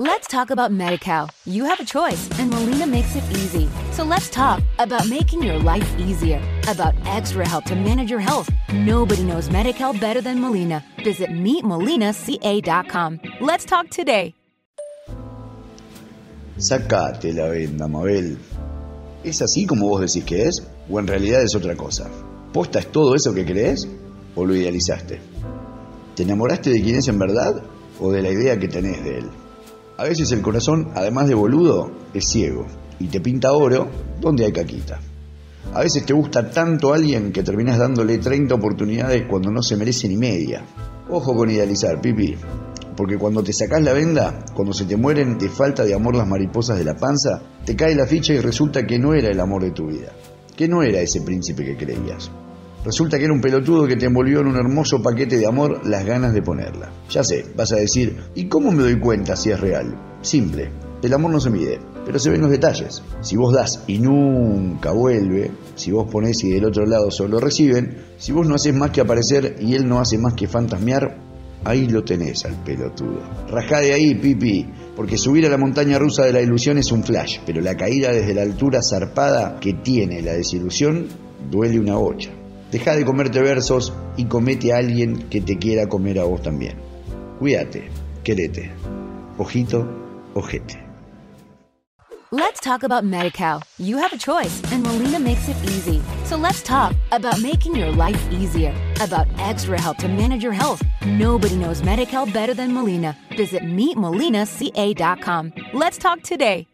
Let's talk about MediCal. You have a choice, and Molina makes it easy. So let's talk about making your life easier, about extra help to manage your health. Nobody knows MediCal better than Molina. Visit meetmolinaca.com. Let's talk today. Sacate la venda, Mabel. ¿Es así como vos decís que es? ¿O en realidad es otra cosa? ¿Posta es todo eso que crees? ¿O lo idealizaste? ¿Te enamoraste de quién es en verdad? ¿O de la idea que tenés de él? A veces el corazón, además de boludo, es ciego y te pinta oro donde hay caquita. A veces te gusta tanto alguien que terminas dándole 30 oportunidades cuando no se merece ni media. Ojo con idealizar, pipi, porque cuando te sacas la venda, cuando se te mueren de falta de amor las mariposas de la panza, te cae la ficha y resulta que no era el amor de tu vida, que no era ese príncipe que creías. Resulta que era un pelotudo que te envolvió en un hermoso paquete de amor las ganas de ponerla. Ya sé, vas a decir, ¿y cómo me doy cuenta si es real? Simple, el amor no se mide, pero se ven los detalles. Si vos das y nunca vuelve, si vos ponés y del otro lado solo reciben, si vos no haces más que aparecer y él no hace más que fantasmear, ahí lo tenés al pelotudo. Rajá de ahí, pipi, porque subir a la montaña rusa de la ilusión es un flash, pero la caída desde la altura zarpada que tiene la desilusión duele una bocha. Deja de comerte versos y comete a alguien que te quiera comer a vos también. Cuídate, querete. Ojito, ojete. Let's talk about MediCal. You have a choice, and Molina makes it easy. So let's talk about making your life easier, about extra help to manage your health. Nobody knows MediCal better than Molina. Visit meetmolinaca.com. Let's talk today.